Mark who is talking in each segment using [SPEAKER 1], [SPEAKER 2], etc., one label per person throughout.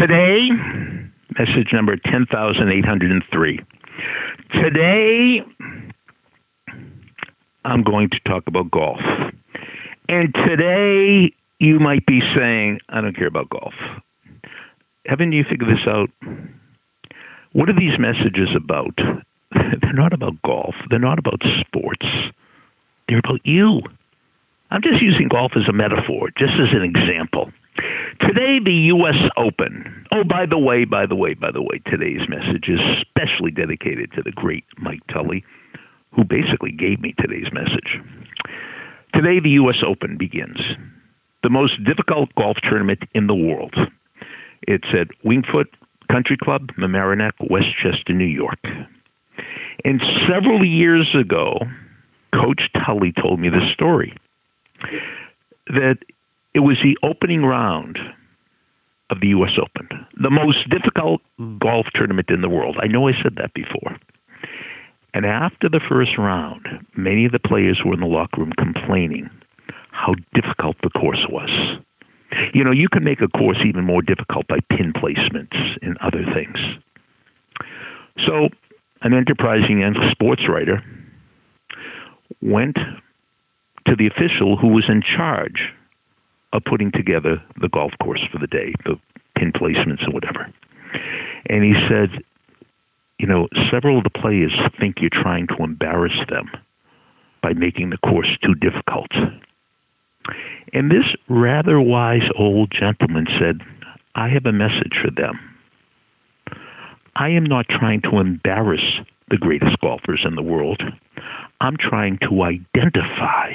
[SPEAKER 1] Today, message number 10,803. Today, I'm going to talk about golf. And today, you might be saying, I don't care about golf. Haven't you figured this out? What are these messages about? They're not about golf. They're not about sports. They're about you. I'm just using golf as a metaphor, just as an example. Today, the U.S. Open. Oh, by the way, by the way, by the way, today's message is specially dedicated to the great Mike Tully, who basically gave me today's message. Today, the U.S. Open begins, the most difficult golf tournament in the world. It's at Winged Foot Country Club, Mamaroneck, Westchester, New York. And several years ago, Coach Tully told me this story that it was the opening round of the U.S. Open, the most difficult hmm. golf tournament in the world. I know I said that before. And after the first round, many of the players were in the locker room complaining how difficult the course was. You know, you can make a course even more difficult by pin placements and other things. So, an enterprising sports writer went to the official who was in charge of putting together the golf course for the day, the pin placements and whatever. And he said, you know, several of the players think you're trying to embarrass them by making the course too difficult. And this rather wise old gentleman said, I have a message for them. I am not trying to embarrass the greatest golfers in the world. I'm trying to identify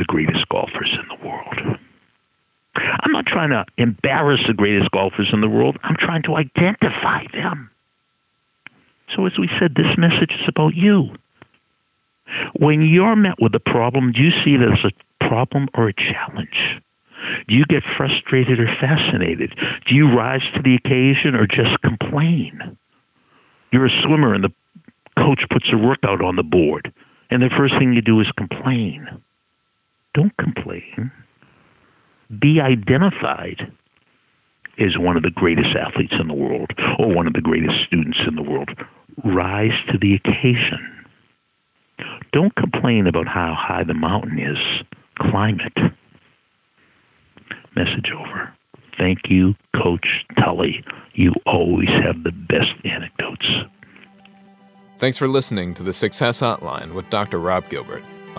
[SPEAKER 1] the greatest golfers in the world. I'm not trying to embarrass the greatest golfers in the world. I'm trying to identify them. So, as we said, this message is about you. When you're met with a problem, do you see it as a problem or a challenge? Do you get frustrated or fascinated? Do you rise to the occasion or just complain? You're a swimmer and the coach puts a workout on the board, and the first thing you do is complain. Don't complain. Be identified as one of the greatest athletes in the world or one of the greatest students in the world. Rise to the occasion. Don't complain about how high the mountain is. Climb it. Message over. Thank you, Coach Tully. You always have the best anecdotes.
[SPEAKER 2] Thanks for listening to the Success Hotline with Dr. Rob Gilbert